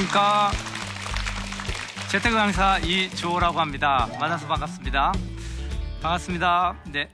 안녕하십니까. 재택 강사 이주호라고 합니다. 만나서 반갑습니다. 반갑습니다. 네.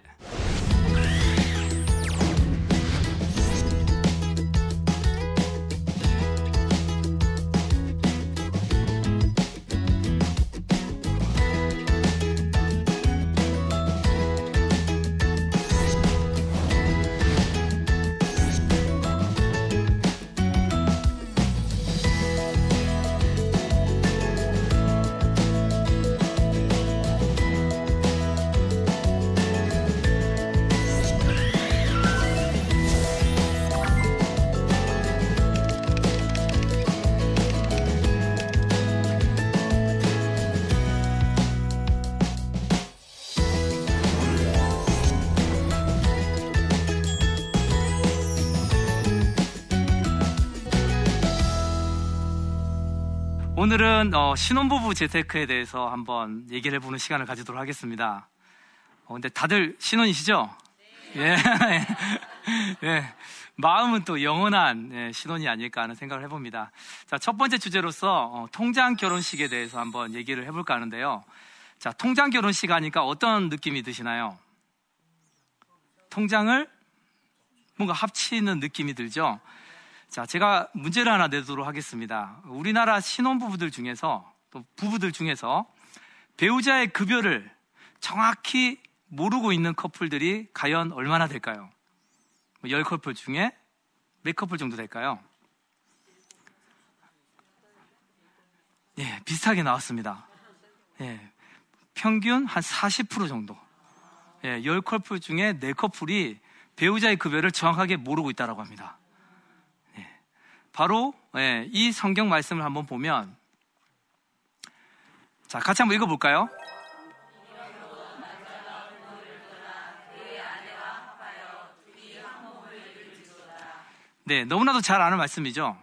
오늘은 어, 신혼부부 재테크에 대해서 한번 얘기를 해보는 시간을 가지도록 하겠습니다. 어, 근데 다들 신혼이시죠? 네. 예. 예. 마음은 또 영원한 예, 신혼이 아닐까 하는 생각을 해봅니다. 자, 첫 번째 주제로서 어, 통장 결혼식에 대해서 한번 얘기를 해볼까 하는데요. 자, 통장 결혼식 하니까 어떤 느낌이 드시나요? 통장을 뭔가 합치는 느낌이 들죠? 자, 제가 문제를 하나 내도록 하겠습니다. 우리나라 신혼부부들 중에서, 또 부부들 중에서 배우자의 급여를 정확히 모르고 있는 커플들이 과연 얼마나 될까요? 10커플 뭐 중에 몇 커플 정도 될까요? 예, 비슷하게 나왔습니다. 예, 평균 한 40% 정도. 예, 10커플 중에 4커플이 배우자의 급여를 정확하게 모르고 있다고 합니다. 바로 예, 이 성경 말씀을 한번 보면 자 같이 한번 읽어 볼까요? 네, 너무나도 잘 아는 말씀이죠.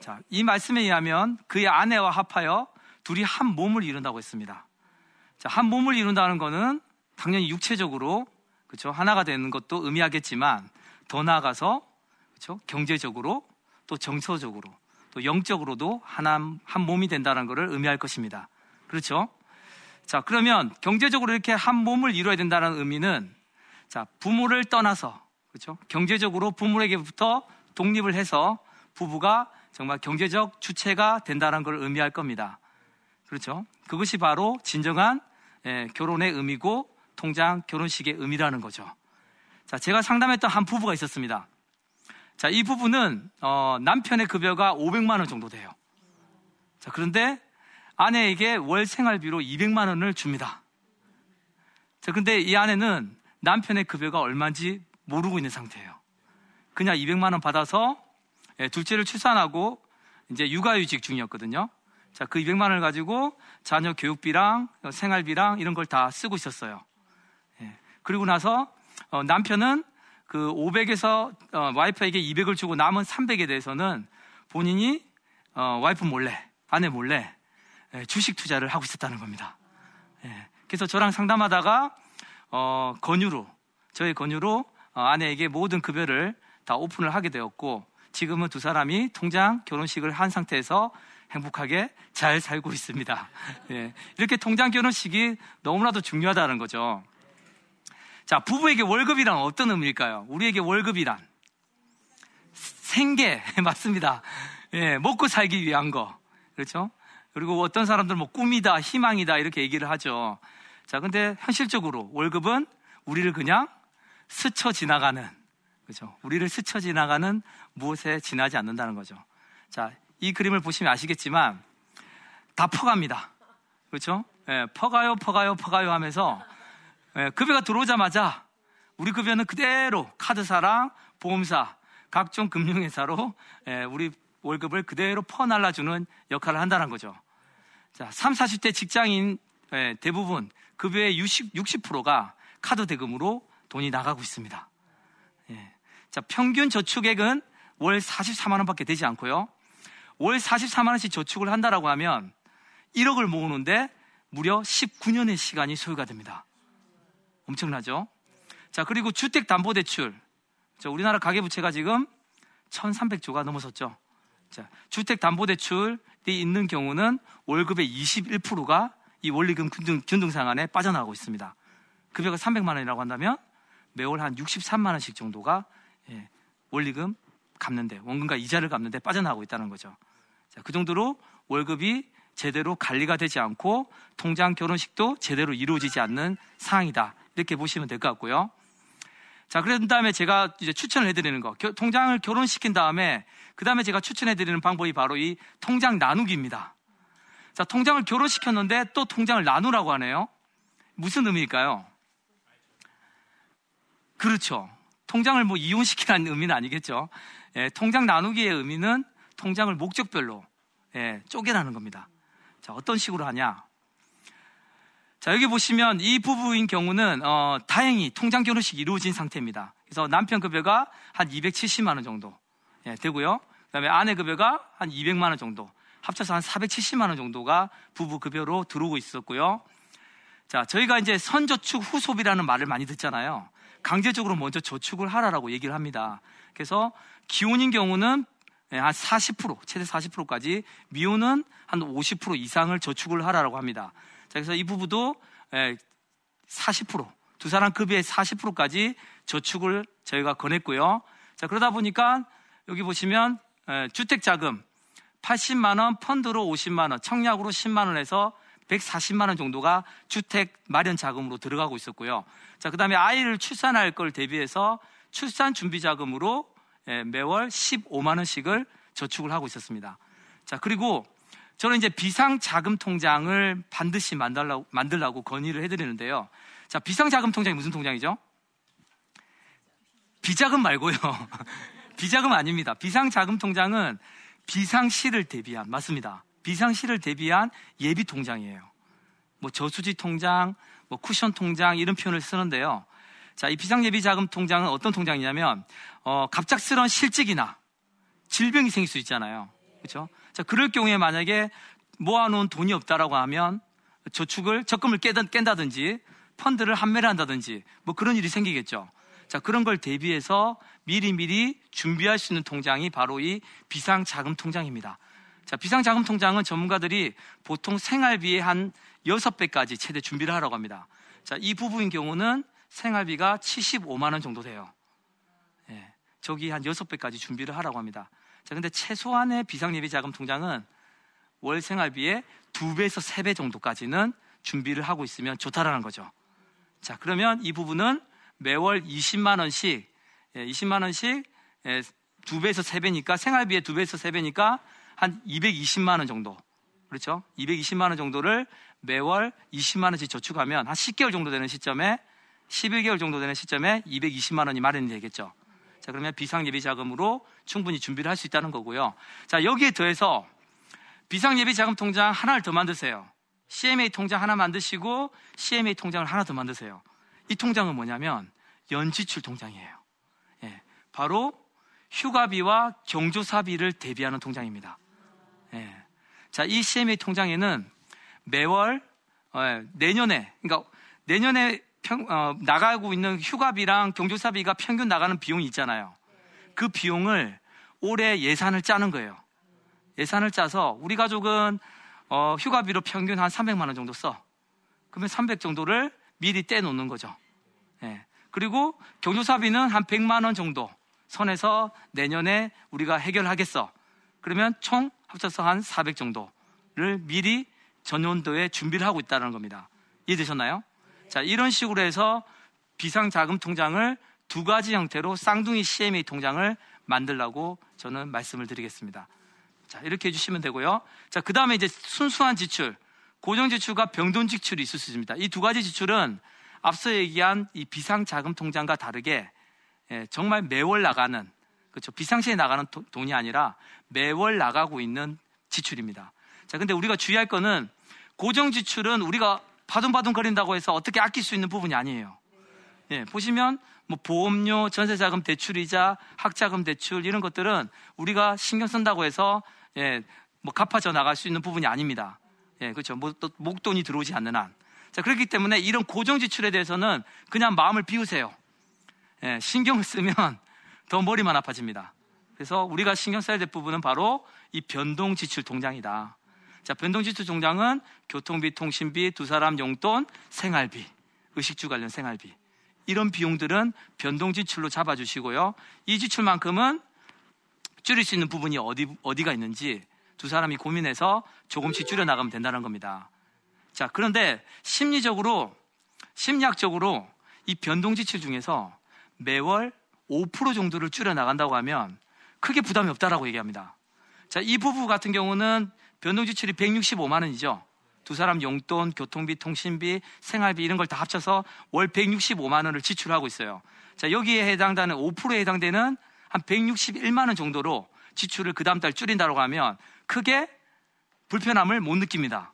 자, 이 말씀에 의하면 그의 아내와 합하여 둘이 한 몸을 이룬다고 했습니다. 자, 한 몸을 이룬다는 것은 당연히 육체적으로 그렇죠 하나가 되는 것도 의미하겠지만 더 나아가서 그렇죠 경제적으로 또 정서적으로 또 영적으로도 하나 한 몸이 된다는 것을 의미할 것입니다. 그렇죠? 자, 그러면 경제적으로 이렇게 한 몸을 이루어야 된다는 의미는 자, 부모를 떠나서 그렇죠? 경제적으로 부모에게부터 독립을 해서 부부가 정말 경제적 주체가 된다는 걸 의미할 겁니다. 그렇죠? 그것이 바로 진정한 예, 결혼의 의미고 통장 결혼식의 의미라는 거죠. 자, 제가 상담했던 한 부부가 있었습니다. 자, 이 부분은 어, 남편의 급여가 500만 원 정도 돼요. 자, 그런데 아내에게 월 생활비로 200만 원을 줍니다. 자, 근데 이 아내는 남편의 급여가 얼마인지 모르고 있는 상태예요. 그냥 200만 원 받아서 예, 둘째를 출산하고 이제 육아휴직 중이었거든요. 자, 그 200만 원을 가지고 자녀 교육비랑 생활비랑 이런 걸 다 쓰고 있었어요. 예, 그리고 나서 어, 남편은 그 500에서 어, 와이프에게 200을 주고 남은 300에 대해서는 본인이 어, 와이프 몰래, 아내 몰래 예, 주식 투자를 하고 있었다는 겁니다. 예, 그래서 저랑 상담하다가 어, 권유로 저의 권유로 어, 아내에게 모든 급여를 다 오픈을 하게 되었고 지금은 두 사람이 통장 결혼식을 한 상태에서 행복하게 잘 살고 있습니다. 예, 이렇게 통장 결혼식이 너무나도 중요하다는 거죠. 자, 부부에게 월급이란 어떤 의미일까요? 우리에게 월급이란 생계 맞습니다. 예, 먹고 살기 위한 거 그렇죠? 그리고 어떤 사람들은 뭐 꿈이다, 희망이다 이렇게 얘기를 하죠. 자, 근데 현실적으로 월급은 우리를 그냥 스쳐 지나가는 그렇죠? 우리를 스쳐 지나가는 무엇에 지나지 않는다는 거죠. 자, 이 그림을 보시면 아시겠지만 다 퍼갑니다. 그렇죠? 예, 퍼가요, 퍼가요, 퍼가요 하면서 예, 급여가 들어오자마자 우리 급여는 그대로 카드사랑 보험사, 각종 금융회사로 예, 우리 월급을 그대로 퍼날라주는 역할을 한다는 거죠. 자, 3, 40대 직장인 예, 대부분 급여의 60, 60%가 카드 대금으로 돈이 나가고 있습니다. 자, 평균 저축액은 월 44만 원밖에 되지 않고요. 월 44만 원씩 저축을 한다라고 하면 1억을 모으는데 무려 19년의 시간이 소요가 됩니다. 엄청나죠? 자, 그리고 주택담보대출. 자, 우리나라 가계부채가 지금 1300조가 넘어섰죠. 자, 주택담보대출이 있는 경우는 월급의 21%가 이 원리금 균등, 균등상한에 빠져나가고 있습니다. 급여가 300만 원이라고 한다면 매월 한 63만 원씩 정도가 예, 원리금 갚는데 원금과 이자를 갚는데 빠져나가고 있다는 거죠. 자, 그 정도로 월급이 제대로 관리가 되지 않고 통장 결혼식도 제대로 이루어지지 않는 상황이다. 이렇게 보시면 될 것 같고요. 자, 그런 다음에 제가 이제 추천을 해드리는 거. 겨, 통장을 결혼시킨 다음에 그 다음에 제가 추천해드리는 방법이 바로 이 통장 나누기입니다. 자, 통장을 결혼시켰는데 또 통장을 나누라고 하네요. 무슨 의미일까요? 그렇죠. 통장을 뭐 이혼시키라는 의미는 아니겠죠. 예, 통장 나누기의 의미는 통장을 목적별로 예, 쪼개라는 겁니다. 자, 어떤 식으로 하냐? 자, 여기 보시면 이 부부인 경우는 어, 다행히 통장 결혼식이 이루어진 상태입니다. 그래서 남편 급여가 한 270만 원 정도 예, 되고요. 그다음에 아내 급여가 한 200만 원 정도, 합쳐서 한 470만 원 정도가 부부 급여로 들어오고 있었고요. 자, 저희가 이제 선저축 후소비라는 말을 많이 듣잖아요. 강제적으로 먼저 저축을 하라라고 얘기를 합니다. 그래서 기혼인 경우는 예, 한 40%, 최대 40%까지, 미혼은 한 50% 이상을 저축을 하라라고 합니다. 자, 그래서 이 부부도 40%, 예, 두 사람 급여의 40%까지 저축을 저희가 권했고요. 자, 그러다 보니까 여기 보시면 예, 주택자금 80만원, 펀드로 50만원, 청약으로 10만원에서 140만원 정도가 주택 마련 자금으로 들어가고 있었고요. 자, 그 다음에 아이를 출산할 걸 대비해서 출산 준비 자금으로 예, 매월 15만 원씩을 저축을 하고 있었습니다. 자, 그리고 저는 이제 비상 자금 통장을 반드시 만들라고, 만들라고 건의를 해드리는데요. 자, 비상 자금 통장이 무슨 통장이죠? 비자금 말고요. 비자금 아닙니다. 비상 자금 통장은 비상시를 대비한 맞습니다. 비상시를 대비한 예비 통장이에요. 뭐 저수지 통장, 뭐 쿠션 통장 이런 표현을 쓰는데요. 자, 이 비상예비 자금 통장은 어떤 통장이냐면 어, 갑작스러운 실직이나 질병이 생길 수 있잖아요. 그렇죠? 자, 그럴 경우에 만약에 모아놓은 돈이 없다라고 하면 저축을 적금을 깨든, 깬다든지 펀드를 판매를 한다든지 뭐 그런 일이 생기겠죠. 자, 그런 걸 대비해서 미리미리 준비할 수 있는 통장이 바로 이 비상자금 통장입니다. 자, 비상자금 통장은 전문가들이 보통 생활비의 한 6배까지 최대 준비를 하라고 합니다. 자, 이 부부인 경우는 생활비가 75만 원 정도 돼요. 예, 저기 한 6배까지 준비를 하라고 합니다. 자, 근데 최소한의 비상예비 자금 통장은 월 생활비의 2배에서 3배 정도까지는 준비를 하고 있으면 좋다라는 거죠. 자, 그러면 이 부분은 매월 20만 원씩 예, 20만 원씩 예, 2배에서 3배니까 생활비의 2배에서 3배니까 한 220만 원 정도. 그렇죠? 220만 원 정도를 매월 20만 원씩 저축하면 한 10개월 정도 되는 시점에 11개월 정도 되는 시점에 220만 원이 마련이 되겠죠. 자, 그러면 비상예비 자금으로 충분히 준비를 할 수 있다는 거고요. 자, 여기에 더해서 비상예비 자금 통장 하나를 더 만드세요. CMA 통장 하나 만드시고 CMA 통장을 하나 더 만드세요. 이 통장은 뭐냐면 연지출 통장이에요. 예, 바로 휴가비와 경조사비를 대비하는 통장입니다. 예. 자, 이 CMA 통장에는 매월 어, 내년에 그러니까 내년에 평, 어, 나가고 있는 휴가비랑 경조사비가 평균 나가는 비용이 있잖아요. 그 비용을 올해 예산을 짜는 거예요. 예산을 짜서 우리 가족은 어, 휴가비로 평균 한 300만 원 정도 써. 그러면 300 정도를 미리 떼놓는 거죠. 예. 그리고 경조사비는 한 100만 원 정도 선에서 내년에 우리가 해결하겠어. 그러면 총 합쳐서 한 400 정도를 미리 전년도에 준비를 하고 있다는 겁니다. 이해되셨나요? 자, 이런 식으로 해서 비상자금 통장을 두 가지 형태로 쌍둥이 CMA 통장을 만들라고 저는 말씀을 드리겠습니다. 자, 이렇게 해주시면 되고요. 자, 그 다음에 이제 순수한 지출, 고정 지출과 병돈 지출이 있을 수 있습니다. 이 두 가지 지출은 앞서 얘기한 이 비상자금 통장과 다르게 예, 정말 매월 나가는 그렇죠. 비상시에 나가는 도, 돈이 아니라 매월 나가고 있는 지출입니다. 자, 근데 우리가 주의할 거는 고정 지출은 우리가 바둥바둥 거린다고 해서 어떻게 아낄 수 있는 부분이 아니에요. 예, 보시면 뭐 보험료, 전세자금 대출이자 학자금 대출 이런 것들은 우리가 신경 쓴다고 해서 예, 뭐 갚아져 나갈 수 있는 부분이 아닙니다. 예, 그렇죠. 뭐, 또 목돈이 들어오지 않는 한. 자, 그렇기 때문에 이런 고정 지출에 대해서는 그냥 마음을 비우세요. 예, 신경을 쓰면 더 머리만 아파집니다. 그래서 우리가 신경 써야 될 부분은 바로 이 변동 지출 통장이다. 자, 변동 지출 통장은 교통비, 통신비, 두 사람 용돈, 생활비, 의식주 관련 생활비. 이런 비용들은 변동 지출로 잡아주시고요. 이 지출만큼은 줄일 수 있는 부분이 어디, 어디가 있는지 두 사람이 고민해서 조금씩 줄여나가면 된다는 겁니다. 자, 그런데 심리적으로, 심리학적으로 이 변동 지출 중에서 매월 5% 정도를 줄여나간다고 하면 크게 부담이 없다라고 얘기합니다. 자, 이 부부 같은 경우는 변동 지출이 165만 원이죠. 두 사람 용돈, 교통비, 통신비, 생활비 이런 걸 다 합쳐서 월 165만 원을 지출하고 있어요. 자, 여기에 해당되는 5%에 해당되는 한 161만 원 정도로 지출을 그 다음 달 줄인다고 하면 크게 불편함을 못 느낍니다.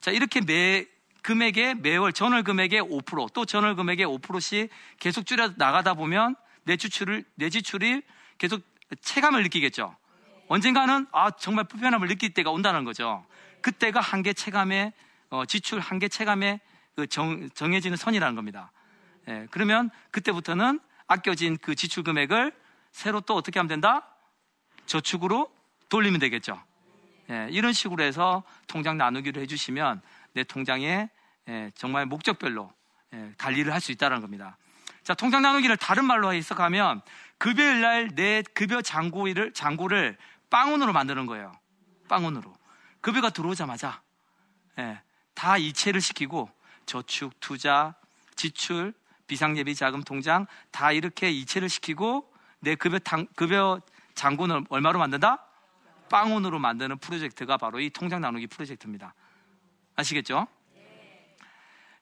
자, 이렇게 매 금액의 매월 전월 금액의 5%또 전월 금액의 5%씩 계속 줄여 나가다 보면 내 지출을 내 지출이 계속 체감을 느끼겠죠. 언젠가는 아 정말 불편함을 느낄 때가 온다는 거죠. 그때가 한계 체감의 어, 지출 한계 체감의 그 정, 정해지는 선이라는 겁니다. 예, 그러면 그때부터는 아껴진 그 지출 금액을 새로 또 어떻게 하면 된다? 저축으로 돌리면 되겠죠. 예, 이런 식으로 해서 통장 나누기를 해주시면 내 통장에 예, 정말 목적별로 예, 관리를 할 수 있다는 겁니다. 자, 통장 나누기를 다른 말로 해석하면 급여일 날 내 급여 잔고를 장고를 빵운으로 만드는 거예요. 빵운으로. 급여가 들어오자마자 예, 다 이체를 시키고 저축, 투자, 지출, 비상예비 자금 통장 다 이렇게 이체를 시키고 내 급여 당, 급여 장고는 얼마로 만든다? 빵운으로 만드는 프로젝트가 바로 이 통장 나누기 프로젝트입니다. 아시겠죠?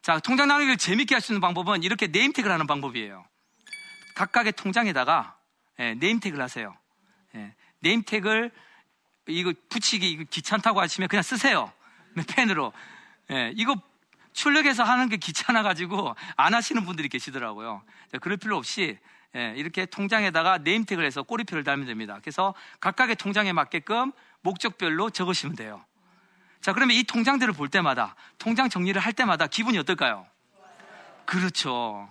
자, 통장 나누기를 재밌게 할 수 있는 방법은 이렇게 네임택을 하는 방법이에요. 각각의 통장에다가 예, 네임택을 하세요. 예, 네임택을 이거 붙이기 이거 귀찮다고 하시면 그냥 쓰세요. 펜으로. 예, 이거 출력해서 하는 게 귀찮아가지고 안 하시는 분들이 계시더라고요. 그럴 필요 없이 예, 이렇게 통장에다가 네임택을 해서 꼬리표를 달면 됩니다. 그래서 각각의 통장에 맞게끔 목적별로 적으시면 돼요. 자, 그러면 이 통장들을 볼 때마다, 통장 정리를 할 때마다 기분이 어떨까요? 그렇죠.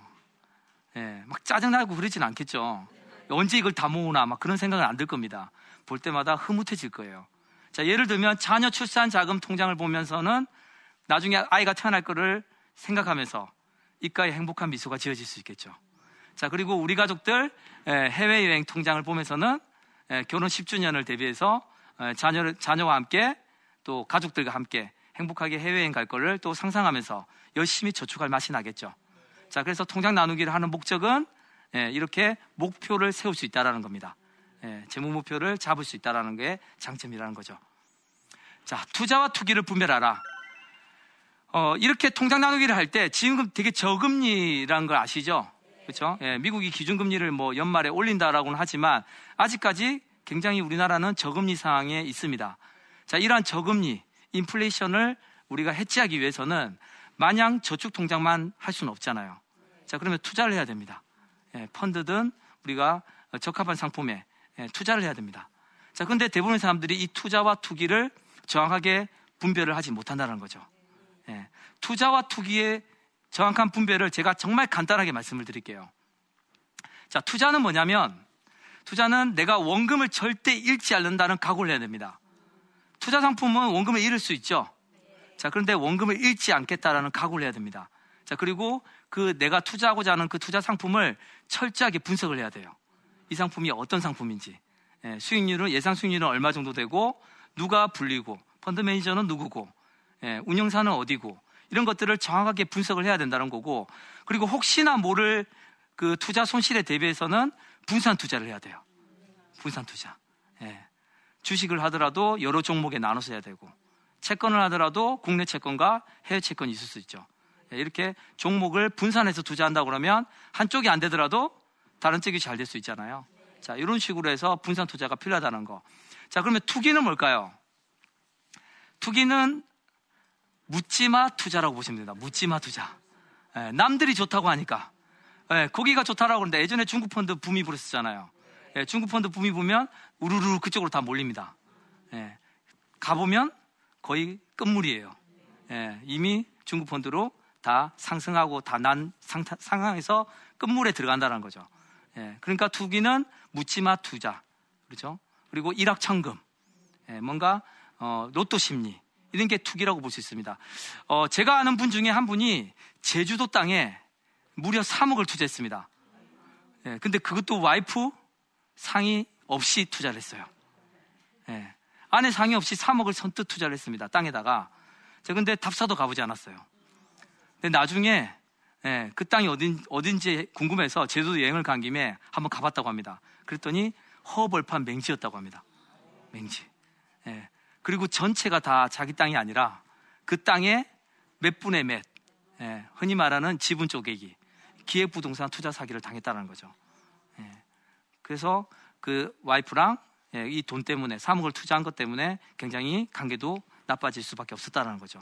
예, 막 짜증나고 그러진 않겠죠. 언제 이걸 다 모으나 막 그런 생각은 안 들 겁니다. 볼 때마다 흐뭇해질 거예요. 자, 예를 들면 자녀 출산 자금 통장을 보면서는 나중에 아이가 태어날 거를 생각하면서 입가에 행복한 미소가 지어질 수 있겠죠. 자, 그리고 우리 가족들 해외여행 통장을 보면서는 결혼 10주년을 대비해서 자녀, 자녀와 함께 또 가족들과 함께 행복하게 해외여행 갈 거를 또 상상하면서 열심히 저축할 맛이 나겠죠. 자, 그래서 통장 나누기를 하는 목적은 이렇게 목표를 세울 수 있다는 겁니다. 재무 목표를 잡을 수 있다는 게 장점이라는 거죠. 자, 투자와 투기를 분별하라. 어, 이렇게 통장 나누기를 할 때 지금 되게 저금리라는 걸 아시죠? 그렇죠? 예, 미국이 기준금리를 뭐 연말에 올린다라고는 하지만 아직까지 굉장히 우리나라는 저금리 상황에 있습니다. 자, 이러한 저금리, 인플레이션을 우리가 해치하기 위해서는 마냥 저축 통장만 할 수는 없잖아요. 자, 그러면 투자를 해야 됩니다. 예, 펀드든 우리가 적합한 상품에 예, 투자를 해야 됩니다. 자, 근데 대부분의 사람들이 이 투자와 투기를 정확하게 분별을 하지 못한다는 거죠. 예, 투자와 투기의 정확한 분별을 제가 정말 간단하게 말씀을 드릴게요. 자, 투자는 뭐냐면, 투자는 내가 원금을 절대 잃지 않는다는 각오를 해야 됩니다. 투자 상품은 원금을 잃을 수 있죠. 자, 그런데 원금을 잃지 않겠다라는 각오를 해야 됩니다. 자, 그리고 그 내가 투자하고자 하는 그 투자 상품을 철저하게 분석을 해야 돼요. 이 상품이 어떤 상품인지, 예, 수익률은, 예상 수익률은 얼마 정도 되고, 누가 불리고, 펀드 매니저는 누구고, 예, 운영사는 어디고, 이런 것들을 정확하게 분석을 해야 된다는 거고, 그리고 혹시나 모를 그 투자 손실에 대비해서는 분산 투자를 해야 돼요. 분산 투자. 예. 주식을 하더라도 여러 종목에 나눠서 해야 되고, 채권을 하더라도 국내 채권과 해외 채권이 있을 수 있죠. 예, 이렇게 종목을 분산해서 투자한다 그러면 한쪽이 안 되더라도 다른 쪽이 잘 될 수 있잖아요. 자, 이런 식으로 해서 분산 투자가 필요하다는 거. 자, 그러면 투기는 뭘까요? 투기는 묻지마 투자라고 보시면 됩니다. 묻지마 투자. 예, 남들이 좋다고 하니까. 예, 거기가 좋다라고 그러는데 예전에 중국 펀드 붐이 불었었잖아요. 예, 중국 펀드 붐이 보면 우르르 그쪽으로 다 몰립니다. 예, 가보면 거의 끝물이에요. 예, 이미 중국 펀드로 다 상승하고 다 난 상황에서 끝물에 들어간다는 거죠. 예, 그러니까 투기는 묻지마 투자. 그렇죠? 그리고 일확천금, 예, 뭔가 어, 로또 심리 이런 게 투기라고 볼 수 있습니다. 어, 제가 아는 분 중에 한 분이 제주도 땅에 무려 3억을 투자했습니다. 예, 근데 그것도 와이프 상의 없이 투자를 했어요. 예, 아내 상의 없이 3억을 선뜻 투자를 했습니다. 땅에다가. 자, 근데 답사도 가보지 않았어요. 근데 나중에 예, 그 땅이 어딘, 어딘지 궁금해서 제주도 여행을 간 김에 한번 가봤다고 합니다. 그랬더니 허벌판 맹지였다고 합니다. 맹지. 예. 그리고 전체가 다 자기 땅이 아니라 그 땅에 몇 분의 몇, 예. 흔히 말하는 지분 쪼개기, 기획부동산 투자 사기를 당했다는 거죠. 예. 그래서 그 와이프랑 예, 이돈 때문에 3억을 투자한 것 때문에 굉장히 관계도 나빠질 수밖에 없었다는 거죠.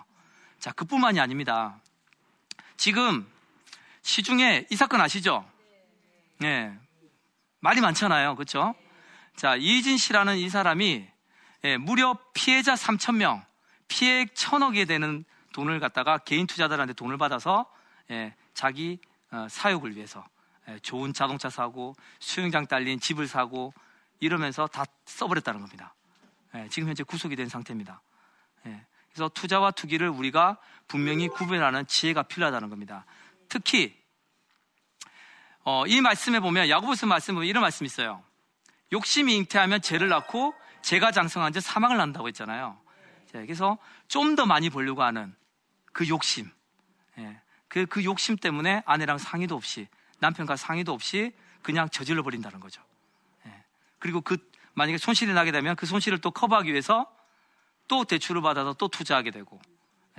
자, 그뿐만이 아닙니다. 지금 시중에 이 사건 아시죠? 예. 말이 많잖아요. 그렇죠? 자, 이진 씨라는 이 사람이 예, 무려 피해자 3천 명, 피해액 천억에 되는 돈을 갖다가 개인 투자자들한테 돈을 받아서 예, 자기 어, 사육을 위해서 예, 좋은 자동차 사고 수영장 딸린 집을 사고 이러면서 다 써버렸다는 겁니다. 예, 지금 현재 구속이 된 상태입니다. 예, 그래서 투자와 투기를 우리가 분명히 구별하는 지혜가 필요하다는 겁니다. 특히 어, 이 말씀에 보면 야고보서 말씀에 보면 이런 말씀이 있어요. 욕심이 잉태하면 죄를 낳고 죄가 장성한 지 사망을 낳는다고 했잖아요. 그래서 좀 더 많이 벌려고 하는 그 욕심. 예, 그, 그 욕심 때문에 아내랑 상의도 없이 남편과 상의도 없이 그냥 저질러 버린다는 거죠. 예, 그리고 그 만약에 손실이 나게 되면 그 손실을 또 커버하기 위해서 또 대출을 받아서 또 투자하게 되고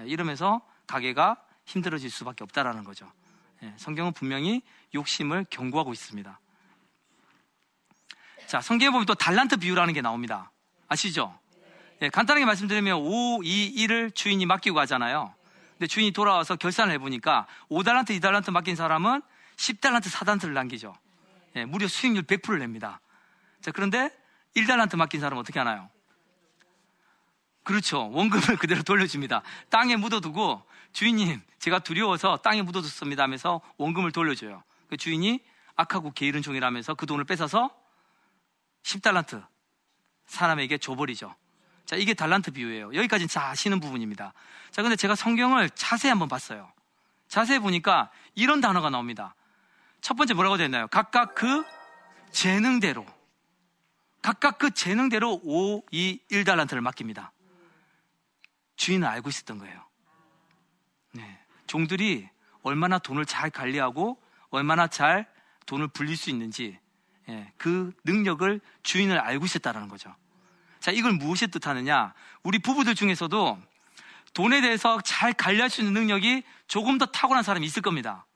예, 이러면서 가게가 힘들어질 수밖에 없다라는 거죠. 성경은 분명히 욕심을 경고하고 있습니다. 자, 성경에 보면 또 달란트 비유라는 게 나옵니다. 아시죠? 예, 간단하게 말씀드리면 5, 2, 1을 주인이 맡기고 가잖아요. 근데 주인이 돌아와서 결산을 해보니까 5달란트, 2달란트 맡긴 사람은 10달란트, 4달란트를 남기죠. 예, 무려 수익률 100%를 냅니다. 자, 그런데 1달란트 맡긴 사람은 어떻게 하나요? 그렇죠. 원금을 그대로 돌려줍니다. 땅에 묻어두고 주인님, 제가 두려워서 땅에 묻어뒀습니다 하면서 원금을 돌려줘요. 그 주인이 악하고 게으른 종이라면서 그 돈을 뺏어서 10달란트 사람에게 줘버리죠. 자, 이게 달란트 비유예요. 여기까지는 잘 아시는 부분입니다. 자, 근데 제가 성경을 자세히 한번 봤어요. 자세히 보니까 이런 단어가 나옵니다. 첫 번째 뭐라고 되어 있나요? 각각 그 재능대로. 각각 그 재능대로 5, 2, 1달란트를 맡깁니다. 주인은 알고 있었던 거예요. 네. 종들이 얼마나 돈을 잘 관리하고 얼마나 잘 돈을 불릴 수 있는지 예, 그 능력을 주인을 알고 있었다는 거죠. 자, 이걸 무엇이 뜻하느냐? 우리 부부들 중에서도 돈에 대해서 잘 관리할 수 있는 능력이 조금 더 탁월한 사람이 있을 겁니다.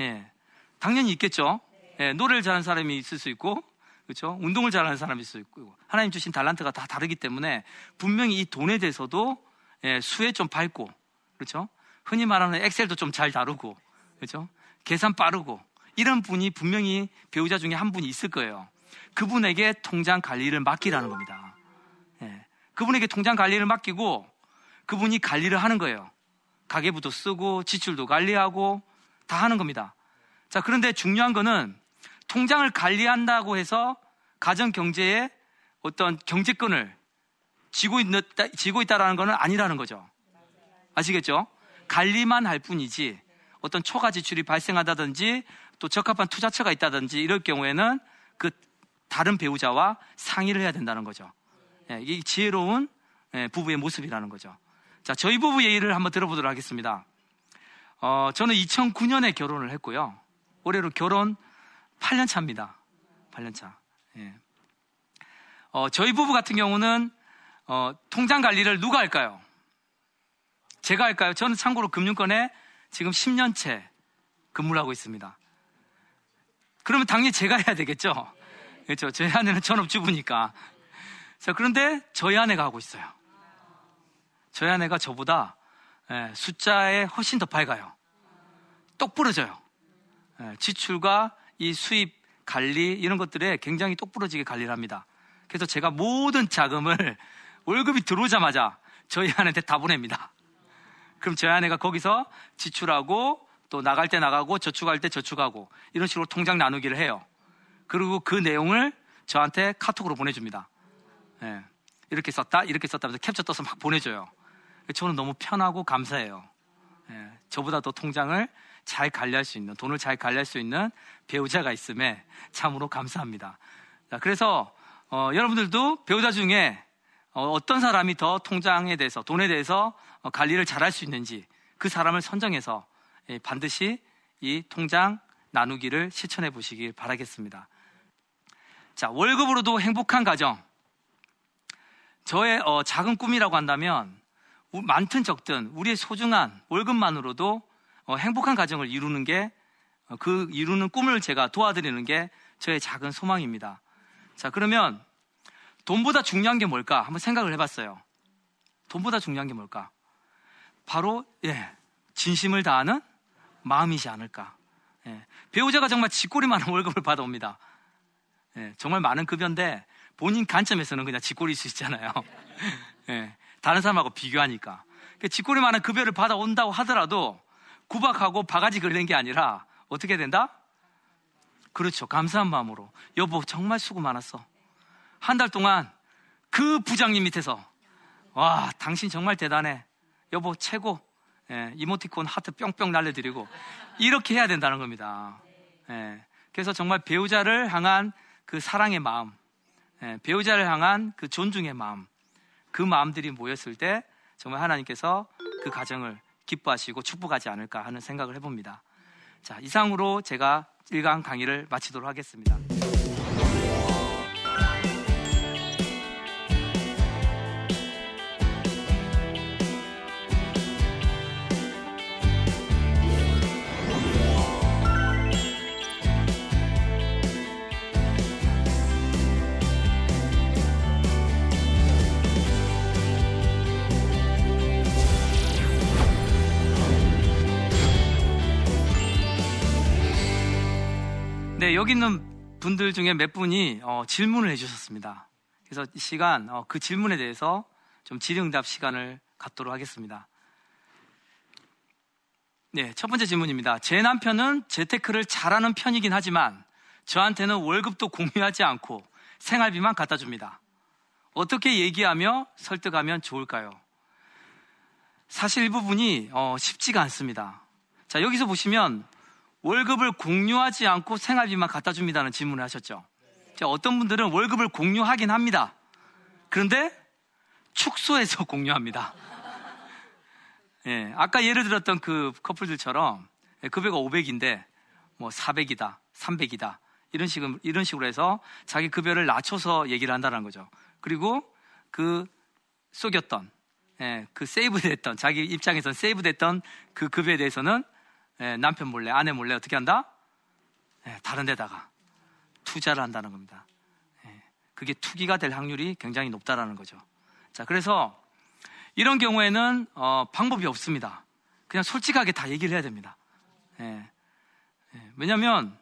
예, 당연히 있겠죠. 예, 노래를 잘하는 사람이 있을 수 있고, 그렇죠? 운동을 잘하는 사람이 있을 수 있고, 하나님 주신 달란트가 다 다르기 때문에 분명히 이 돈에 대해서도 예, 수에 좀 밝고, 그렇죠? 흔히 말하는 엑셀도 좀 잘 다루고, 그렇죠? 계산 빠르고, 이런 분이 분명히 배우자 중에 한 분이 있을 거예요. 그분에게 통장 관리를 맡기라는 겁니다. 예. 그분에게 통장 관리를 맡기고 그분이 관리를 하는 거예요. 가계부도 쓰고 지출도 관리하고 다 하는 겁니다. 자, 그런데 중요한 거는 통장을 관리한다고 해서 가정 경제에 어떤 경제권을 쥐고, 있다, 쥐고 있다라는 것은 아니라는 거죠. 아시겠죠? 관리만 할 뿐이지 어떤 초과 지출이 발생하다든지 또 적합한 투자처가 있다든지 이럴 경우에는 그 다른 배우자와 상의를 해야 된다는 거죠. 예, 이게 지혜로운 예, 부부의 모습이라는 거죠. 자, 저희 부부 얘기를 한번 들어보도록 하겠습니다. 어, 저는 2009년에 결혼을 했고요. 올해로 결혼 8년 차입니다. 8년 차. 예. 어, 저희 부부 같은 경우는 어, 통장 관리를 누가 할까요? 제가 할까요? 저는 참고로 금융권에 지금 10년째 근무를 하고 있습니다. 그러면 당연히 제가 해야 되겠죠. 그렇죠. 저희 아내는 전업주부니까. 자, 그런데 저희 아내가 하고 있어요. 저희 아내가 저보다 예, 숫자에 훨씬 더 밝아요. 똑부러져요. 예, 지출과 이 수입 관리 이런 것들에 굉장히 똑부러지게 관리를 합니다. 그래서 제가 모든 자금을 월급이 들어오자마자 저희 아내한테 다 보냅니다. 그럼 저희 아내가 거기서 지출하고 또 나갈 때 나가고 저축할 때 저축하고 이런 식으로 통장 나누기를 해요. 그리고 그 내용을 저한테 카톡으로 보내줍니다. 예. 이렇게 썼다, 이렇게 썼다면서 캡처 떠서 막 보내줘요. 저는 너무 편하고 감사해요. 예. 저보다 더 통장을 잘 관리할 수 있는, 돈을 잘 관리할 수 있는 배우자가 있음에 참으로 감사합니다. 자, 그래서 어, 여러분들도 배우자 중에 어, 떤 사람이 더 통장에 대해서, 돈에 대해서 어, 관리를 잘할 수 있는지 그 사람을 선정해서 예, 반드시 이 통장 나누기를 실천해 보시길 바라겠습니다. 자, 월급으로도 행복한 가정. 저의 어, 작은 꿈이라고 한다면 많든 적든 우리의 소중한 월급만으로도 어, 행복한 가정을 이루는 게그 어, 이루는 꿈을 제가 도와드리는 게 저의 작은 소망입니다. 자, 그러면 돈보다 중요한 게 뭘까? 한번 생각을 해봤어요. 돈보다 중요한 게 뭘까? 바로 예, 진심을 다하는 마음이지 않을까. 예, 배우자가 정말 쥐꼬리 많은 월급을 받아옵니다. 예, 정말 많은 급여인데 본인 관점에서는 그냥 쥐꼬리일 수 있잖아요. 예, 다른 사람하고 비교하니까. 쥐꼬리 많은 급여를 받아온다고 하더라도 구박하고 바가지 걸리는 게 아니라 어떻게 된다? 그렇죠. 감사한 마음으로. 여보, 정말 수고 많았어. 한 달 동안 그 부장님 밑에서, 와, 당신 정말 대단해. 여보, 최고. 예, 이모티콘 하트 뿅뿅 날려드리고, 이렇게 해야 된다는 겁니다. 예, 그래서 정말 배우자를 향한 그 사랑의 마음, 예, 배우자를 향한 그 존중의 마음, 그 마음들이 모였을 때 정말 하나님께서 그 가정을 기뻐하시고 축복하지 않을까 하는 생각을 해봅니다. 자, 이상으로 제가 1강 강의를 마치도록 하겠습니다. 네, 여기 있는 분들 중에 몇 분이 어, 질문을 해주셨습니다. 그래서 이 시간 어, 그 질문에 대해서 좀 질의응답 시간을 갖도록 하겠습니다. 네, 첫 번째 질문입니다. 제 남편은 재테크를 잘하는 편이긴 하지만 저한테는 월급도 공유하지 않고 생활비만 갖다 줍니다. 어떻게 얘기하며 설득하면 좋을까요? 사실 이 부분이 어, 쉽지가 않습니다. 자, 여기서 보시면 월급을 공유하지 않고 생활비만 갖다 줍니다는 질문을 하셨죠. 자, 어떤 분들은 월급을 공유하긴 합니다. 그런데 축소해서 공유합니다. 예, 아까 예를 들었던 그 커플들처럼 급여가 500인데 뭐 400이다, 300이다 이런 식으로 이런 식으로 해서 자기 급여를 낮춰서 얘기를 한다는 거죠. 그리고 그 속였던 예, 그 세이브됐던 자기 입장에서 세이브됐던 그 급여에 대해서는 예, 남편 몰래, 아내 몰래 어떻게 한다? 예, 다른 데다가 투자를 한다는 겁니다. 예, 그게 투기가 될 확률이 굉장히 높다라는 거죠. 자, 그래서 이런 경우에는 어, 방법이 없습니다. 그냥 솔직하게 다 얘기를 해야 됩니다. 예, 예, 왜냐하면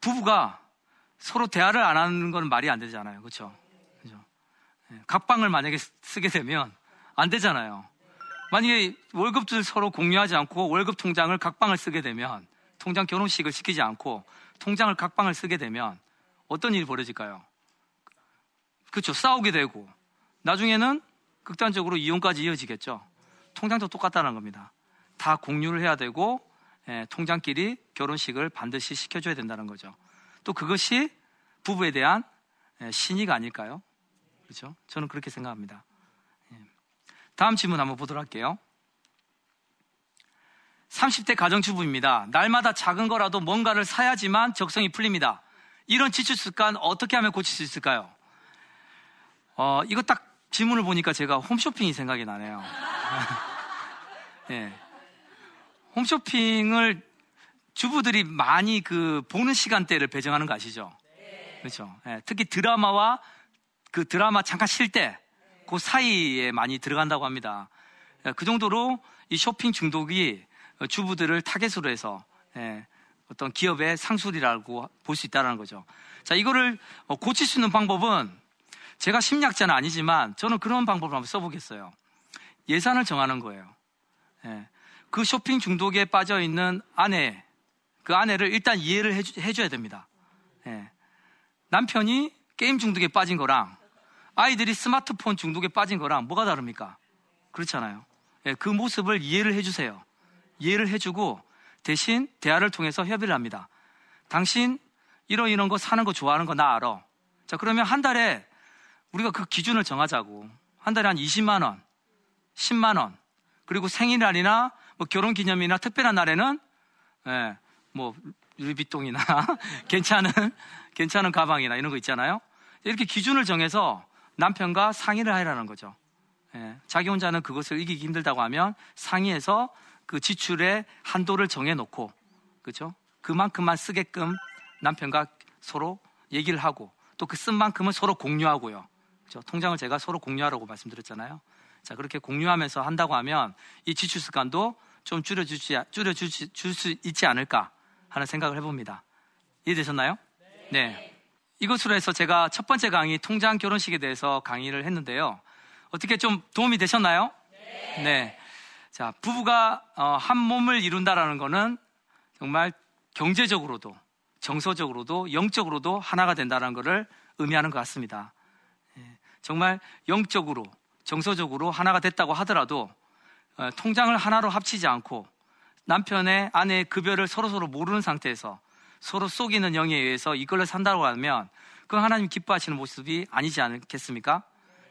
부부가 서로 대화를 안 하는 건 말이 안 되잖아요. 그렇죠? 그렇죠? 예, 각방을 만약에 쓰게 되면 안 되잖아요. 만약에 월급들 서로 공유하지 않고 월급 통장을 각방을 쓰게 되면 통장 결혼식을 시키지 않고 통장을 각방을 쓰게 되면 어떤 일이 벌어질까요? 그렇죠. 싸우게 되고 나중에는 극단적으로 이혼까지 이어지겠죠. 통장도 똑같다는 겁니다. 다 공유를 해야 되고 예, 통장끼리 결혼식을 반드시 시켜줘야 된다는 거죠. 또 그것이 부부에 대한 예, 신의가 아닐까요? 그렇죠? 저는 그렇게 생각합니다. 다음 질문 한번 보도록 할게요. 30대 가정주부입니다. 날마다 작은 거라도 뭔가를 사야지만 적성이 풀립니다. 이런 지출 습관 어떻게 하면 고칠 수 있을까요? 어, 이거 딱 질문을 보니까 제가 홈쇼핑이 생각이 나네요. 네. 홈쇼핑을 주부들이 많이 그 보는 시간대를 배정하는 거 아시죠? 그렇죠. 네. 특히 드라마와 그 드라마 잠깐 쉴 때, 그 사이에 많이 들어간다고 합니다. 예, 그 정도로 이 쇼핑 중독이 주부들을 타겟으로 해서 예, 어떤 기업의 상술이라고 볼 수 있다는 거죠. 자, 이거를 어, 고칠 수 있는 방법은 제가 심리학자는 아니지만 저는 그런 방법을 한번 써보겠어요. 예산을 정하는 거예요. 예, 그 쇼핑 중독에 빠져 있는 아내, 그 아내를 일단 이해를 해줘야 됩니다. 남편이 게임 중독에 빠진 거랑 아이들이 스마트폰 중독에 빠진 거랑 뭐가 다릅니까? 그렇잖아요. 예, 그 모습을 이해를 해주세요. 이해를 해주고 대신 대화를 통해서 협의를 합니다. 당신 이런 이런 거 사는 거 좋아하는 거 나 알아. 자 그러면 한 달에 우리가 그 기준을 정하자고. 한 달에 한 20만 원, 10만 원. 그리고 생일날이나 뭐 결혼 기념이나 특별한 날에는 예, 뭐 루이비통이나 괜찮은 괜찮은 가방이나 이런 거 있잖아요. 이렇게 기준을 정해서 남편과 상의를 하라는 거죠. 예, 자기 혼자는 그것을 이기기 힘들다고 하면 상의해서 그 지출의 한도를 정해놓고 그렇죠? 그만큼만 쓰게끔 남편과 서로 얘기를 하고 또 그 쓴 만큼은 서로 공유하고요. 그렇죠? 통장을 제가 서로 공유하라고 말씀드렸잖아요. 자 그렇게 공유하면서 한다고 하면 이 지출 습관도 좀 줄여주지 줄여줄 수 있지 않을까 하는 생각을 해봅니다. 이해되셨나요? 네. 이것으로 해서 제가 첫 번째 강의 통장 결혼식에 대해서 강의를 했는데요. 어떻게 좀 도움이 되셨나요? 네. 네. 자, 부부가 어, 한 몸을 이룬다라는 것은 정말 경제적으로도 정서적으로도 영적으로도 하나가 된다는 것을 의미하는 것 같습니다. 예, 정말 영적으로 정서적으로 하나가 됐다고 하더라도 어, 통장을 하나로 합치지 않고 남편의 아내의 급여를 서로서로 모르는 상태에서 서로 속이는 영에 의해서 이걸로 산다고 하면 그 하나님 기뻐하시는 모습이 아니지 않겠습니까?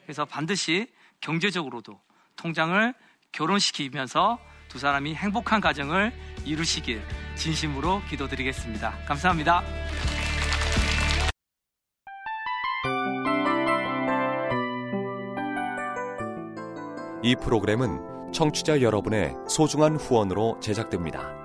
그래서 반드시 경제적으로도 통장을 결혼시키면서 두 사람이 행복한 가정을 이루시길 진심으로 기도드리겠습니다. 감사합니다. 이 프로그램은 청취자 여러분의 소중한 후원으로 제작됩니다.